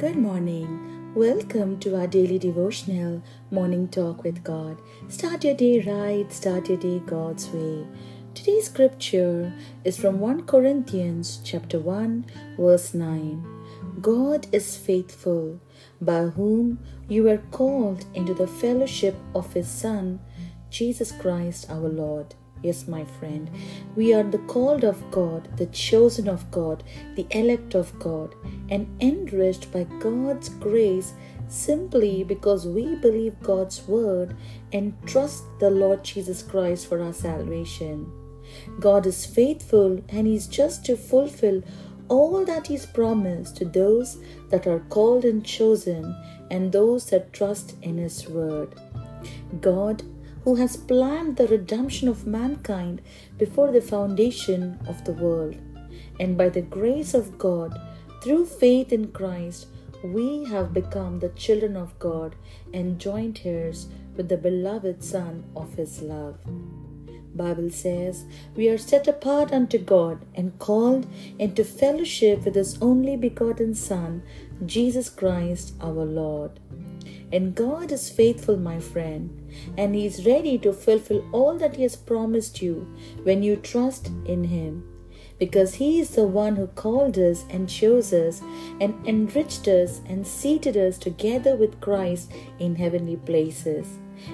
Good morning. Welcome to our daily devotional morning talk with God. Start your day right, start your day God's way. Today's scripture is from 1 Corinthians chapter 1 verse 9. God is faithful, by whom you were called into the fellowship of his son, Jesus Christ our Lord. Yes, my friend, we are the called of God, the chosen of God, the elect of God, and enriched by God's grace simply because we believe God's word and trust the Lord Jesus Christ for our salvation. God is faithful and He's just to fulfill all that He's promised to those that are called and chosen and those that trust in His word. God who has planned the redemption of mankind before the foundation of the world. And by the grace of God, through faith in Christ, we have become the children of God and joint heirs with the beloved Son of His love. Bible says, we are set apart unto God and called into fellowship with His only begotten Son, Jesus Christ our Lord. And God is faithful, my friend, and He is ready to fulfill all that He has promised you when you trust in Him. Because He is the one who called us and chose us and enriched us and seated us together with Christ in heavenly places.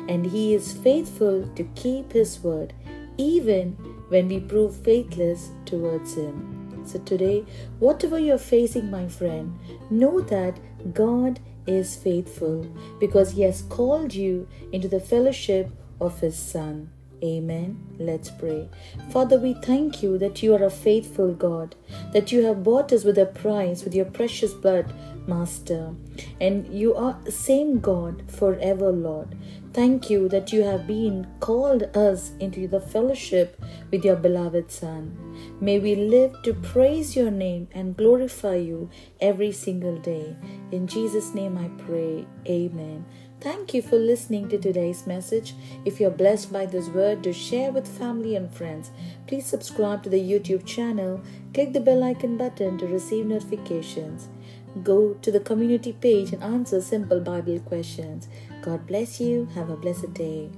And He is faithful to keep His word, even when we prove faithless towards Him. So today, whatever you're facing, my friend, know that God is faithful because he has called you into the fellowship of his Son. Amen. Let's pray. Father, we thank you that you are a faithful God, that you have bought us with a price, with your precious blood, Master. And you are same God forever, Lord. Thank you that you have been called us into the fellowship with your beloved Son. May we live to praise your name and glorify you every single day. In Jesus' name I pray. Amen. Thank you for listening to today's message. If you're blessed by this word, to share with family and friends. Please subscribe to the YouTube channel. Click the bell icon button to receive notifications. Go to the community page and answer simple Bible questions. God bless you. Have a blessed day.